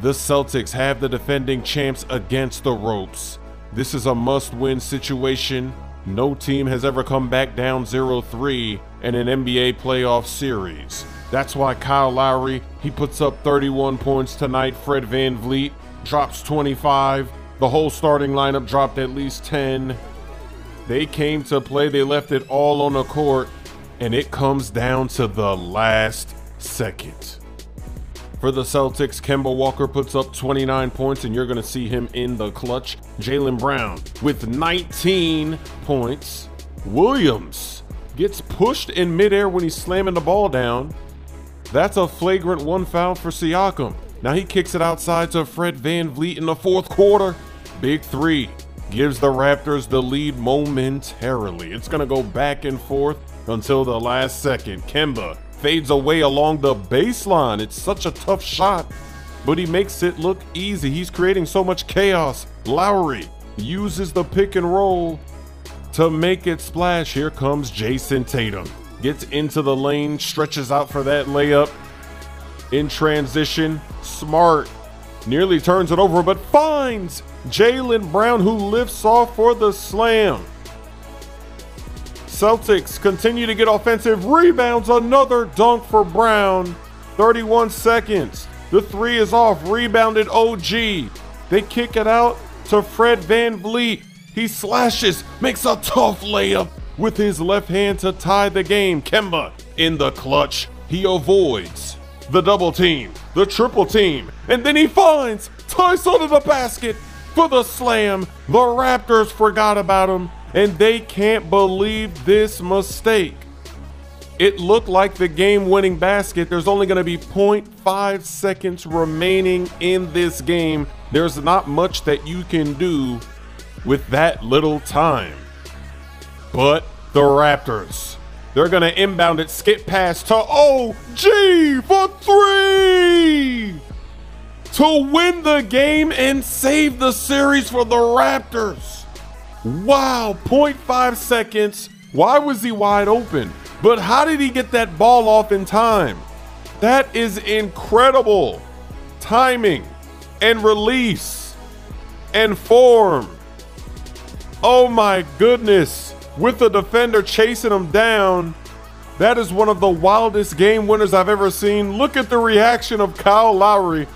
The Celtics have the defending champs against the ropes. This is a must win situation. No team has ever come back down 0 3 in an NBA playoff series. That's why Kyle Lowry, he puts up 31 points tonight. Fred Van VanVleet drops 25. The whole starting lineup dropped at least 10. They came to play, they left it all on the court, and it comes down to the last second. For the Celtics, Kemba Walker puts up 29 points, and you're going to see him in the clutch. Jaylen Brown with 19 points. Williams gets pushed in midair when he's slamming the ball down. That's a flagrant one foul for Siakam. Now he kicks it outside to Fred Van VanVleet in the fourth quarter. Big three gives the Raptors the lead momentarily. It's going to go back and forth until the last second. Kemba fades away along the baseline. It's such a tough shot, but he makes it look easy. He's creating so much chaos. Lowry uses the pick and roll to make it splash. Here comes Jayson Tatum gets into the lane, stretches out for that layup. In transition, Smart, nearly turns it over, but finds Jaylen Brown, who lifts off for the slam. Celtics continue to get offensive rebounds. Another dunk for Brown. 31 seconds. The three is off. Rebounded OG. They kick it out to Fred Van VanVleet. He slashes, makes a tough layup with his left hand to tie the game. Kemba in the clutch. He avoids the double team, the triple team, and then he finds Theis under the basket for the slam. The Raptors forgot about him, and they can't believe this mistake. It looked like the game winning basket. There's only going to be 0.5 seconds remaining in this game. There's not much that you can do with that little time. But the Raptors, they're going to inbound it, skip pass to OG for three to win the game and save the series for the Raptors. Wow, 0.5 seconds. Why was he wide open? But how did he get that ball off in time? That is incredible. Timing and release and form. Oh my goodness. With the defender chasing him down, that is one of the wildest game winners I've ever seen. Look at the reaction of Kyle Lowry